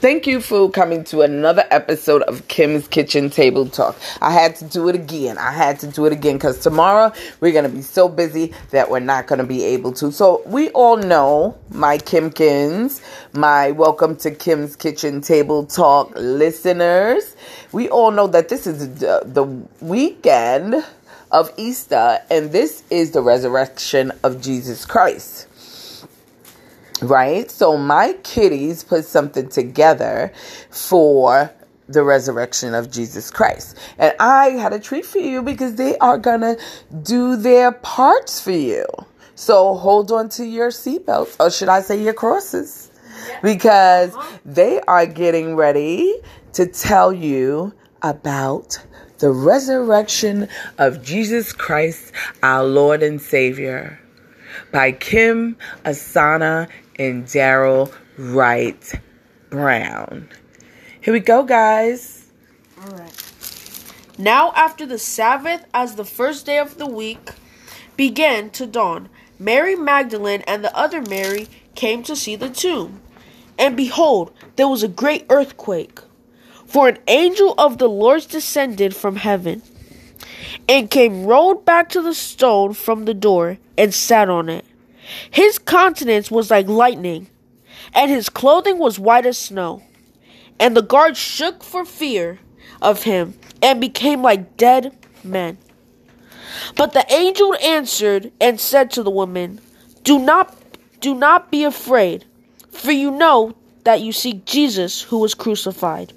Thank you for coming to another episode of Kim's Kitchen Table Talk. I had to do it again. I had to do it again because tomorrow we're going to be so busy that we're not going to be able to. So, we all know my Kimkins, my welcome to Kim's Kitchen Table Talk listeners. We all know that this is the weekend of Easter and this is the resurrection of Jesus Christ right? So my kitties put something together for the resurrection of Jesus Christ. And I had a treat for you because they are going to do their parts for you. So hold on to your seatbelts, or should I say your crosses? Because they are getting ready to tell you about the resurrection of Jesus Christ, our Lord and Savior, by Kim Asana and Darryl Wright Brown. Here we go, guys. All right. Now, after the Sabbath, as the first day of the week began to dawn, Mary Magdalene and the other Mary came to see the tomb. And behold, there was a great earthquake. For an angel of the Lord descended from heaven and came rolled back to the stone from the door and sat on it. His countenance was like lightning, and his clothing was white as snow. And the guards shook for fear of him and became like dead men. But the angel answered and said to the woman, Do not do not be afraid, for you know that you seek Jesus who was crucified.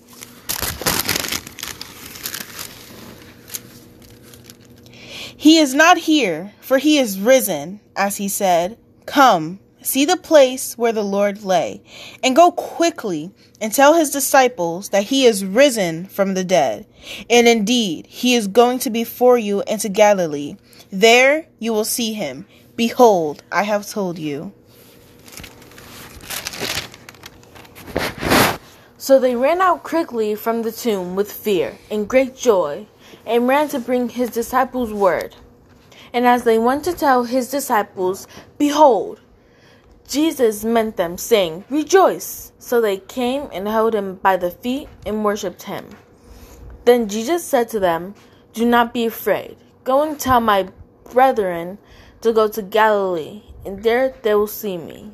He is not here, for he is risen, as he said. Come, see the place where the Lord lay, and go quickly and tell his disciples that he is risen from the dead. And indeed, he is going to be for you into Galilee. There you will see him. Behold, I have told you. So they ran out quickly from the tomb with fear and great joy, and ran to bring his disciples word. And as they went to tell his disciples, behold, Jesus met them, saying, Rejoice! So they came and held him by the feet and worshipped him. Then Jesus said to them, Do not be afraid. Go and tell my brethren to go to Galilee, and there they will see me.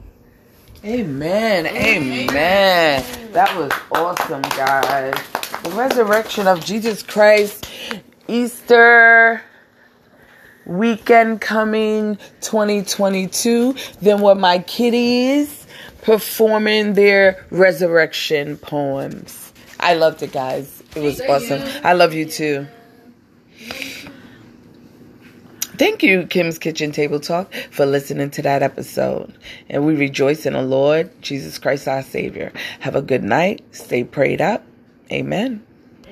Amen. Amen. That was awesome, guys. The resurrection of Jesus Christ, Easter weekend coming 2022. Then what my kitties performing their resurrection poems. I loved it, guys. It was awesome. I love you too. Thank you, Kim's Kitchen Table Talk, for listening to that episode. And we rejoice in the Lord, Jesus Christ, our Savior. Have a good night. Stay prayed up. Amen.